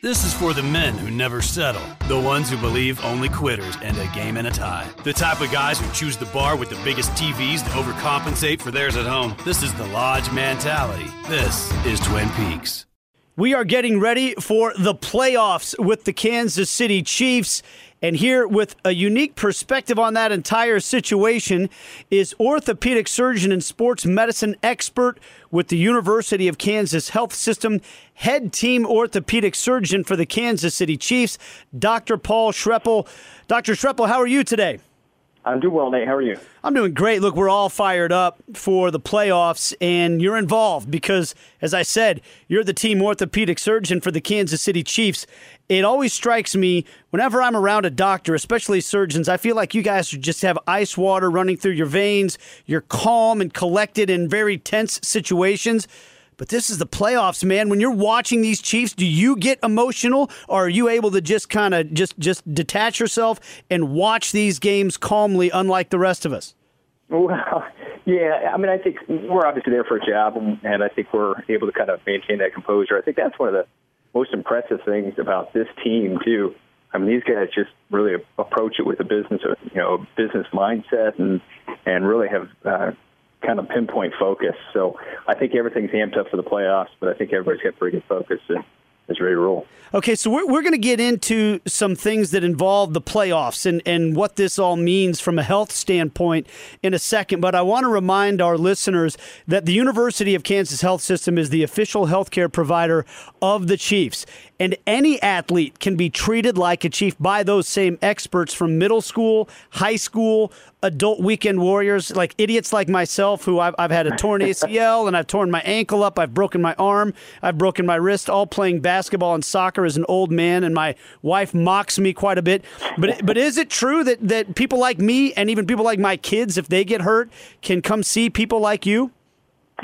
This is for the men who never settle, the ones who believe only quitters end a game in a tie, the type of guys who choose the bar with the biggest TVs to overcompensate for theirs at home. This is the Lodge mentality. This is Twin Peaks. We are getting ready for the playoffs with the Kansas City Chiefs. And here, with a unique perspective on that entire situation, is orthopedic surgeon and sports medicine expert with the University of Kansas Health System, head team orthopedic surgeon for the Kansas City Chiefs, Dr. Paul Schroeppel. Dr. Schroeppel, how are you today? I'm doing well, Nate. How are you? I'm doing great. Look, we're all fired up for the playoffs, and you're involved because, as I said, you're the team orthopedic surgeon for the Kansas City Chiefs. It always strikes me whenever I'm around a doctor, especially surgeons, I feel like you guys just have ice water running through your veins. You're calm and collected in very tense situations. But this is the playoffs, man. When you're watching these Chiefs, do you get emotional or are you able to just kind of just just detach yourself and watch these games calmly unlike the rest of us? Well, yeah, I mean, I think we're obviously there for a job, and, I think we're able to kind of maintain that composure. I think that's one of the most impressive things about this team too. I mean, these guys just really approach it with a business, you know, business mindset, and and really have uh, kind of pinpoint focus. So I think everything's amped up for the playoffs, but I think everybody's got pretty good focus and is ready to roll. Okay, so we're, we're going to get into some things that involve the playoffs and, and what this all means from a health standpoint in a second. But I want to remind our listeners that the University of Kansas Health System is the official healthcare provider of the Chiefs. And any athlete can be treated like a Chief by those same experts from middle school, high school, adult weekend warriors, like idiots like myself, who I've, I've had a torn ACL and I've torn my ankle up, I've broken my arm, I've broken my wrist, all playing basketball and soccer as an old man, and my wife mocks me quite a bit. But but is it true that that people like me and even people like my kids, if they get hurt, can come see people like you?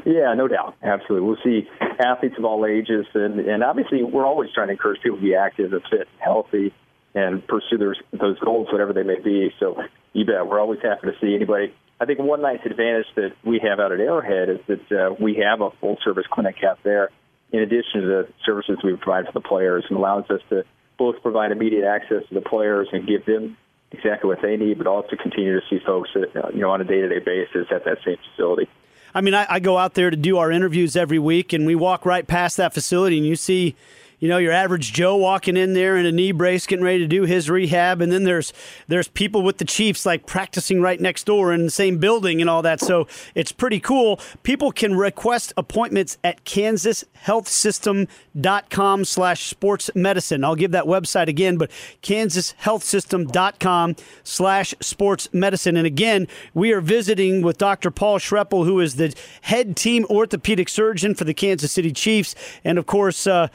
Yeah, no doubt. Absolutely. We'll see athletes of all ages, and, and obviously, we're always trying to encourage people to be active and fit, and healthy, and pursue those, those goals, whatever they may be. So, you bet, we're always happy to see anybody. I think one nice advantage that we have out at Arrowhead is that uh, we have a full service clinic out there, in addition to the services we provide for the players, and allows us to both provide immediate access to the players and give them exactly what they need, but also continue to see folks, that, uh, you know, on a day to day basis at that same facility. I mean, I, I, go out there to do our interviews every week, and we walk right past that facility, and you see you know, your average Joe walking in there in a knee brace, getting ready to do his rehab, and then there's there's people with the Chiefs like practicing right next door in the same building and all that. So it's pretty cool. People can request appointments at kansashealthsystem.com slash sports medicine. I'll give that website again, but kansashealthsystem.com slash sports medicine. And again, we are visiting with Dr. Paul Schroeppel, who is the head team orthopedic surgeon for the Kansas City Chiefs. And of course, uh,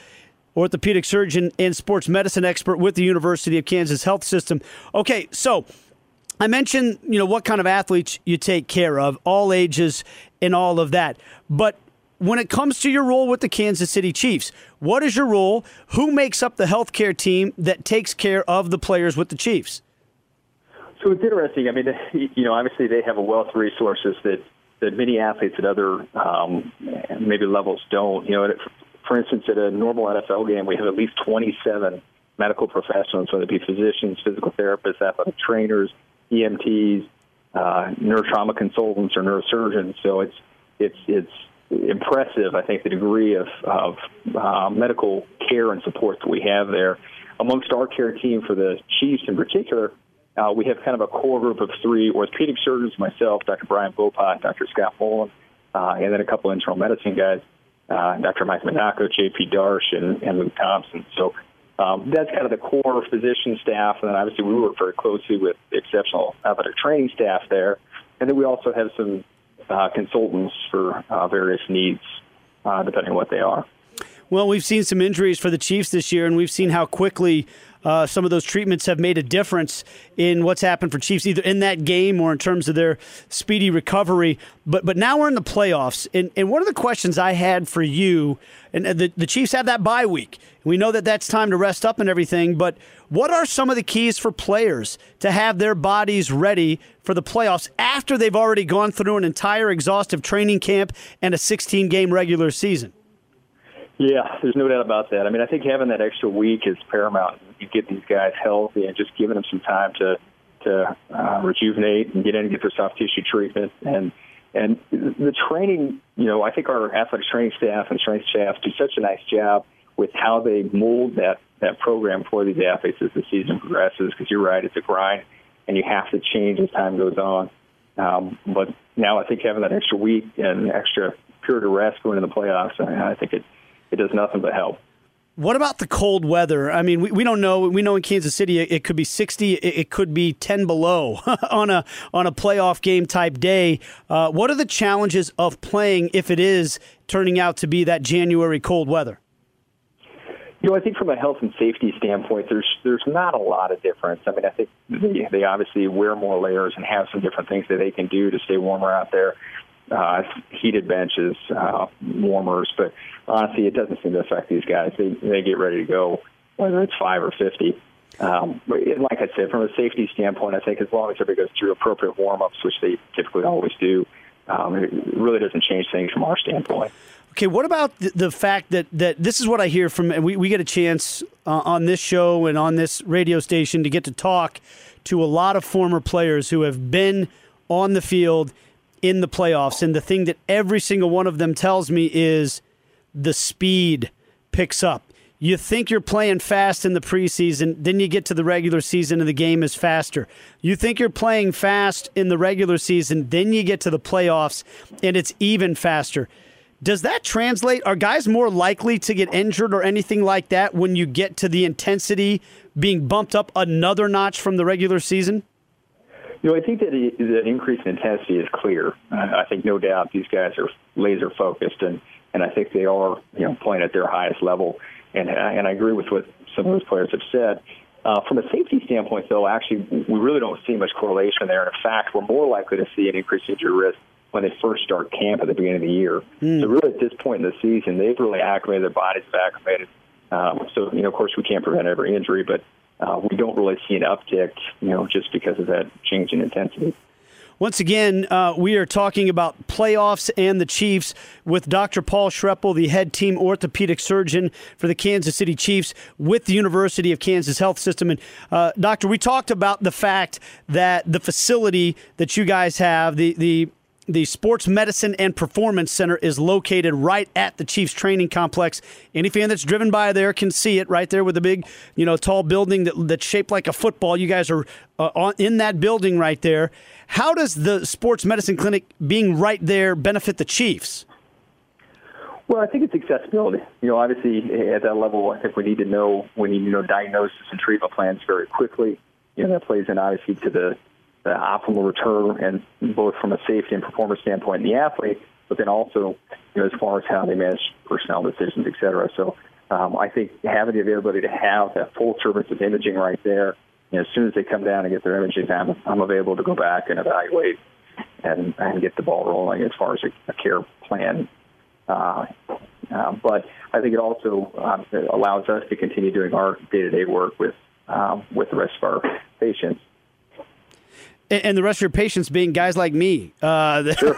orthopedic surgeon and sports medicine expert with the University of Kansas Health System. Okay, so I mentioned, you know, what kind of athletes you take care of, all ages and all of that. But when it comes to your role with the Kansas City Chiefs, what is your role? Who makes up the healthcare team that takes care of the players with the Chiefs? So it's interesting. I mean, you know, obviously they have a wealth of resources that that many athletes at other um, maybe levels don't. You know, for instance, at a normal NFL game, we have at least 27 medical professionals, whether it be physicians, physical therapists, athletic trainers, EMTs, uh, neurotrauma consultants, or neurosurgeons. So it's it's it's impressive. I think the degree of, of uh, medical care and support that we have there. Amongst our care team for the Chiefs in particular, uh, we have kind of a core group of three orthopedic surgeons, myself, Dr. Brian Vopat, Dr. Scott Mullen, uh, and then a couple internal medicine guys uh, Dr. Mike Monaco, J.P. Darsh, and, and Luke Thompson. So um, that's kind of the core physician staff, and then obviously we work very closely with exceptional athletic training staff there, and then we also have some uh, consultants for uh, various needs, uh, depending on what they are. Well, we've seen some injuries for the Chiefs this year, and we've seen how quickly uh, some of those treatments have made a difference in what's happened for Chiefs, either in that game or in terms of their speedy recovery. But but now we're in the playoffs, and, and one of the questions I had for you, and the, the Chiefs have that bye week. We know that that's time to rest up and everything, but what are some of the keys for players to have their bodies ready for the playoffs after they've already gone through an entire exhaustive training camp and a 16 game regular season? Yeah, there's no doubt about that. I mean, I think having that extra week is paramount. You get these guys healthy and just giving them some time to to uh, rejuvenate and get in and get their soft tissue treatment and and the training. You know, I think our athletic training staff and strength staff do such a nice job with how they mold that that program for these athletes as the season progresses. Because you're right, it's a grind, and you have to change as time goes on. Um, but now I think having that extra week and extra period of rest going into the playoffs, I, I think it it does nothing but help. What about the cold weather? I mean, we, we don't know. We know in Kansas City it, could be 60, it, could be 10 below on a on a playoff game type day. Uh, what are the challenges of playing if it is turning out to be that January cold weather? You know, I think from a health and safety standpoint, there's there's not a lot of difference. I mean, I think they, they obviously wear more layers and have some different things that they can do to stay warmer out there uh, heated benches, uh, warmers. But honestly, it doesn't seem to affect these guys. They they get ready to go, whether it's five or fifty. Um, but like I said, from a safety standpoint, I think as long as everybody goes through appropriate warm ups, which they typically always do, um, it really doesn't change things from our standpoint. Okay, what about the, fact that, that this is what I hear from, we, we get a chance uh, on this show and on this radio station to get to talk to a lot of former players who have been on the field in the playoffs. And the thing that every single one of them tells me is the speed picks up. You think you're playing fast in the preseason, then you get to the regular season and the game is faster. You think you're playing fast in the regular season, then you get to the playoffs and it's even faster. Does that translate? Are guys more likely to get injured or anything like that when you get to the intensity being bumped up another notch from the regular season? You know, I think that the increase in intensity is clear. I think no doubt these guys are laser focused, and and I think they are you know playing at their highest level. And and I agree with what some of those players have said. Uh, from a safety standpoint, though, actually, we really don't see much correlation there. And in fact, we're more likely to see an increased injury risk when they first start camp at the beginning of the year. Mm. So really, at this point in the season, they've really acclimated their bodies have acclimated. Um, so you know, of course, we can't prevent every injury, but uh, we don't really see an uptick, you know, just because of that change in intensity. Once again, uh, we are talking about playoffs and the Chiefs with Dr. Paul Schroeppel, the head team orthopedic surgeon for the Kansas City Chiefs with the University of Kansas Health System. And, uh, Doctor, we talked about the fact that the facility that you guys have, the, the the Sports Medicine and Performance Center is located right at the Chiefs training complex. Any fan that's driven by there can see it right there with the big, you know, tall building that, that's shaped like a football. You guys are uh, on, in that building right there. How does the Sports Medicine Clinic being right there benefit the Chiefs? Well, I think it's accessibility. You know, obviously at that level, I think we need to know we need to know diagnosis and treatment plans very quickly. You know, that plays in obviously to the optimal return, and both from a safety and performance standpoint in the athlete, but then also you know, as far as how they manage personnel decisions, et cetera. So um, I think having the availability to have that full service of imaging right there, you know, as soon as they come down and get their imaging, I'm, I'm available to go back and evaluate and, and get the ball rolling as far as a, a care plan. Uh, uh, but I think it also um, allows us to continue doing our day-to-day work with um, with the rest of our patients and the rest of your patients being guys like me. Uh, sure.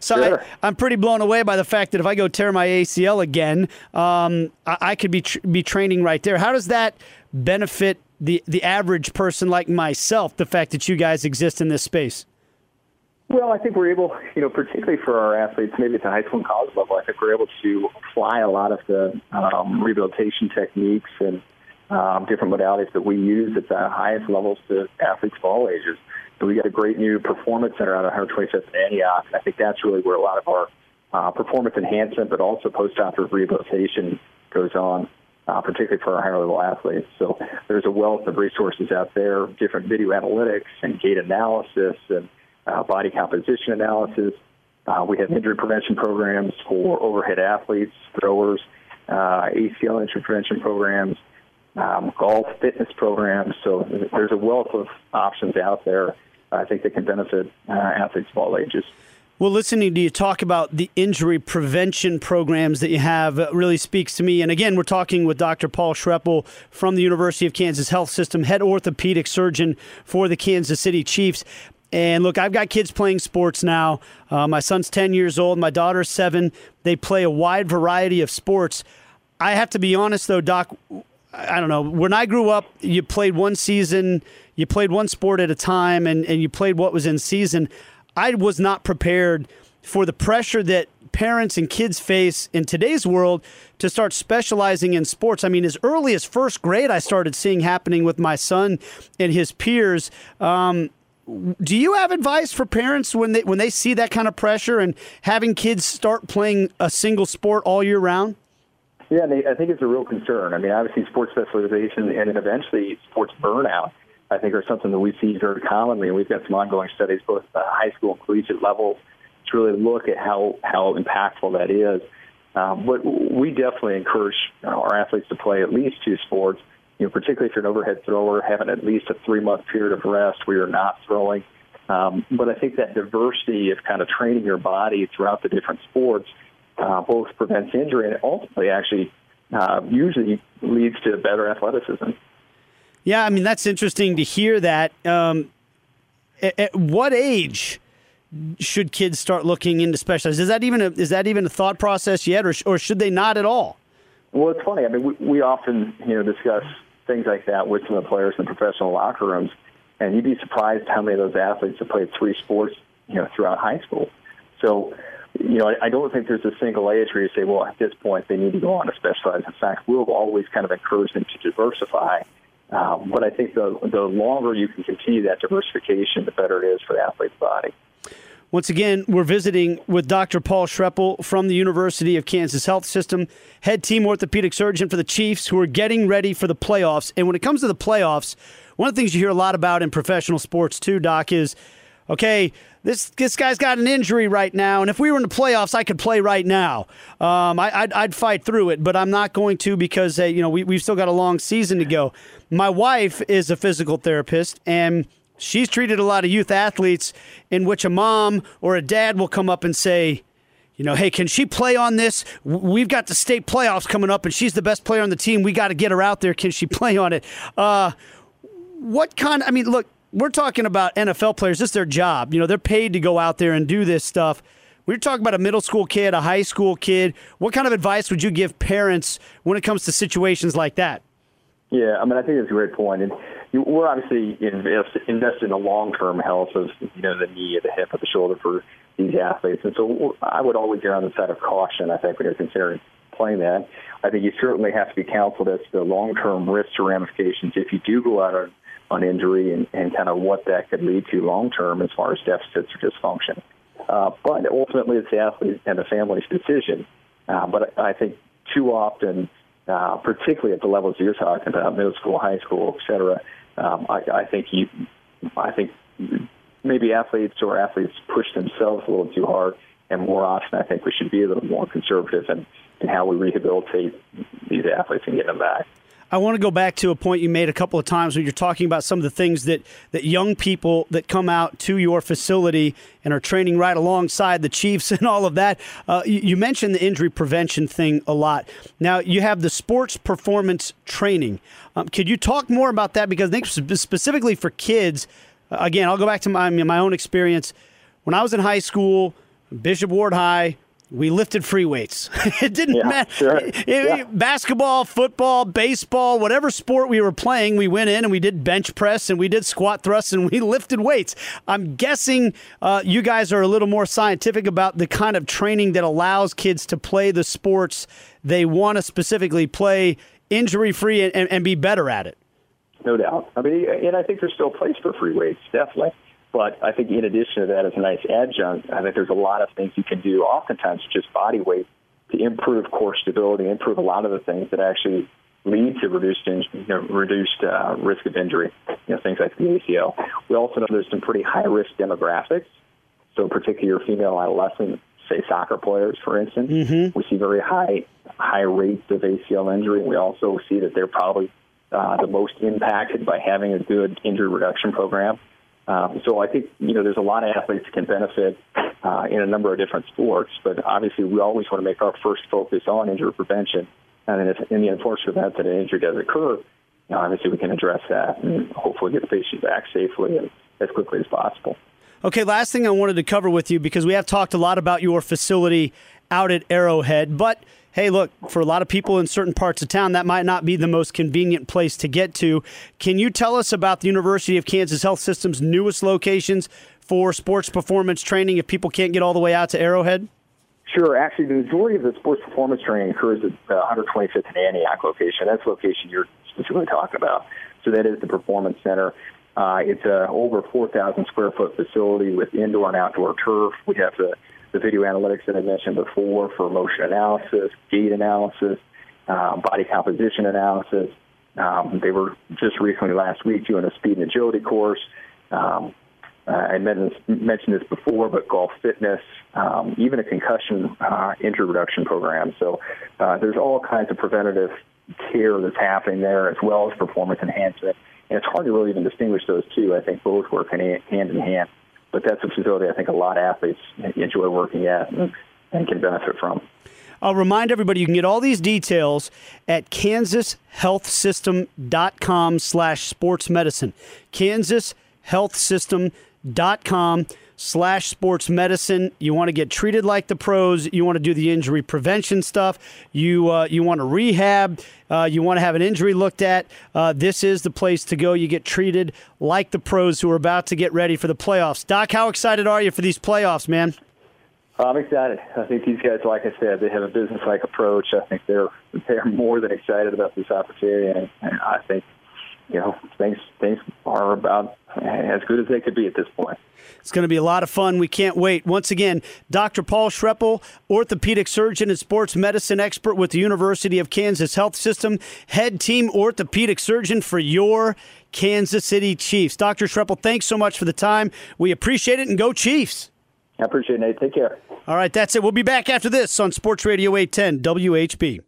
so sure. I, am pretty blown away by the fact that if I go tear my ACL again, um, I, I, could be tr- be training right there. How does that benefit the the average person like myself? The fact that you guys exist in this space. Well, I think we're able, you know, particularly for our athletes, maybe at the high school and college level, I think we're able to apply a lot of the um, rehabilitation techniques and um, different modalities that we use at the highest levels to athletes of all ages. So we got a great new performance center out of 125th and Antioch. And I think that's really where a lot of our uh, performance enhancement, but also post-operative rehabilitation goes on, uh, particularly for our higher-level athletes. So there's a wealth of resources out there, different video analytics and gait analysis and uh, body composition analysis. Uh, we have injury prevention programs for overhead athletes, throwers, uh, ACL injury prevention programs, um, golf fitness programs. So there's a wealth of options out there I think they can benefit uh, athletes of all ages. Well, listening to you talk about the injury prevention programs that you have really speaks to me. And again, we're talking with Dr. Paul Schroeppel from the University of Kansas Health System, head orthopedic surgeon for the Kansas City Chiefs. And look, I've got kids playing sports now. Uh, my son's 10 years old, my daughter's seven. They play a wide variety of sports. I have to be honest though, Doc. I don't know. When I grew up, you played one season, you played one sport at a time, and, and you played what was in season. I was not prepared for the pressure that parents and kids face in today's world to start specializing in sports. I mean, as early as first grade, I started seeing happening with my son and his peers. Um, do you have advice for parents when they when they see that kind of pressure and having kids start playing a single sport all year round? Yeah, I think it's a real concern. I mean, obviously, sports specialization and then eventually sports burnout, I think, are something that we see very commonly. And we've got some ongoing studies, both at the high school and collegiate levels, to really look at how how impactful that is. Um, but we definitely encourage our athletes to play at least two sports. You know, particularly if you're an overhead thrower, having at least a three month period of rest where you're not throwing. Um, but I think that diversity of kind of training your body throughout the different sports uh, both prevents injury and ultimately actually uh, usually leads to better athleticism. Yeah, I mean that's interesting to hear that. Um, at, at, what age should kids start looking into specialized? Is that even a, is that even a thought process yet, or or should they not at all? Well, it's funny. I mean, we, we often you know discuss things like that with some of the players in the professional locker rooms, and you'd be surprised how many of those athletes have played three sports you know throughout high school. So you know, I, I don't think there's a single age where you say, well, at this point they need to go on to specialize. In fact, we'll always kind of encourage them to diversify. Um, but I think the the longer you can continue that diversification, the better it is for the athlete's body. Once again, we're visiting with Dr. Paul Schroeppel from the University of Kansas Health System, head team orthopedic surgeon for the Chiefs, who are getting ready for the playoffs. And when it comes to the playoffs, one of the things you hear a lot about in professional sports too, Doc, is okay, this this guy's got an injury right now, and if we were in the playoffs, I could play right now. Um, I, would I'd fight through it, but I'm not going to because hey, you know we we've still got a long season to go. My wife is a physical therapist, and she's treated a lot of youth athletes in which a mom or a dad will come up and say, you know, hey, can she play on this? We've got the state playoffs coming up, and she's the best player on the team. We got to get her out there. Can she play on it? Uh, what kind? I mean, look, we're talking about NFL players. This is their job. You know, they're paid to go out there and do this stuff. We're talking about a middle school kid, a high school kid. What kind of advice would you give parents when it comes to situations like that? Yeah, I mean, I think that's a great point. And we're obviously invest, invested in the long-term health of, you know, the knee, the hip, or the shoulder for these athletes. And so I would always err on the side of caution, I think, when you're considering playing that. I think you certainly have to be counseled as to the long-term risks or ramifications if you do go out on on injury and, and kind of what that could lead to long term as far as deficits or dysfunction. Uh, but ultimately, it's the athlete and the family's decision. Uh, but I think too often, uh, particularly at the levels you're talking about, middle school, high school, et cetera, um, I, I think you, I think maybe athletes or athletes push themselves a little too hard, and more often, I think we should be a little more conservative in, in how we rehabilitate these athletes and get them back. I want to go back to a point you made a couple of times when you're talking about some of the things that, that young people that come out to your facility and are training right alongside the Chiefs and all of that. Uh, you, mentioned the injury prevention thing a lot. Now, you have the sports performance training. Um, could you talk more about that? Because I think specifically for kids, uh, again, I'll go back to my, my own experience. When I was in high school, Bishop Ward High, we lifted free weights. it didn't yeah, matter. Sure. It, yeah. Basketball, football, baseball, whatever sport we were playing, we went in and we did bench press and we did squat thrusts and we lifted weights. I'm guessing uh, you guys are a little more scientific about the kind of training that allows kids to play the sports they want to specifically play injury free and, and, and be better at it. No doubt. I mean, and I think there's still a place for free weights, definitely. But I think in addition to that, as a nice adjunct, I think there's a lot of things you can do, oftentimes just body weight, to improve core stability, improve a lot of the things that actually lead to reduced you know, reduced uh, risk of injury, you know, things like the ACL. We also know there's some pretty high risk demographics. So particularly your female adolescent, say soccer players, for instance, mm-hmm. we see very high high rates of ACL injury. We also see that they're probably uh, the most impacted by having a good injury reduction program. Um, so I think you know there's a lot of athletes that can benefit uh, in a number of different sports, but obviously we always want to make our first focus on injury prevention. And then if in the unfortunate event that an injury does occur, you know, obviously we can address that and hopefully get the patient back safely and as quickly as possible. Okay, last thing I wanted to cover with you because we have talked a lot about your facility out at Arrowhead, but hey, look, for a lot of people in certain parts of town, that might not be the most convenient place to get to. Can you tell us about the University of Kansas Health System's newest locations for sports performance training if people can't get all the way out to Arrowhead? Sure. Actually, the majority of the sports performance training occurs at the 125th and Antioch location. That's the location you're specifically talking about. So that is the Performance Center. Uh, it's a over 4,000 square foot facility with indoor and outdoor turf. We have the, the video analytics that I mentioned before for motion analysis, gait analysis, um, body composition analysis. Um, they were just recently last week doing a speed and agility course. Um, I mentioned this before, but golf fitness, um, even a concussion uh, injury reduction program. So uh, there's all kinds of preventative care that's happening there, as well as performance enhancement. And it's hard to really even distinguish those two. I think both work hand in hand. But that's a facility I think a lot of athletes enjoy working at and, can benefit from. I'll remind everybody you can get all these details at kansashealthsystem.com slash sports medicine. kansashealthsystem.com slash sports medicine. You want to get treated like the pros. You want to do the injury prevention stuff. You uh, you want to rehab. Uh, you want to have an injury looked at. Uh, this is the place to go. You get treated like the pros who are about to get ready for the playoffs. Doc, how excited are you for these playoffs, man? I'm excited. I think these guys, like I said, they have a business-like approach. I think they're they're more than excited about this opportunity, and I think you know things things are about as good as they could be at this point. It's going to be a lot of fun. We can't wait. Once again, Dr. Paul Schroeppel, orthopedic surgeon and sports medicine expert with the University of Kansas Health System, head team orthopedic surgeon for your Kansas City Chiefs. Dr. Schroeppel, thanks so much for the time. We appreciate it and go Chiefs. I appreciate it, Nate. Take care. All right, that's it. We'll be back after this on Sports Radio 810 WHB.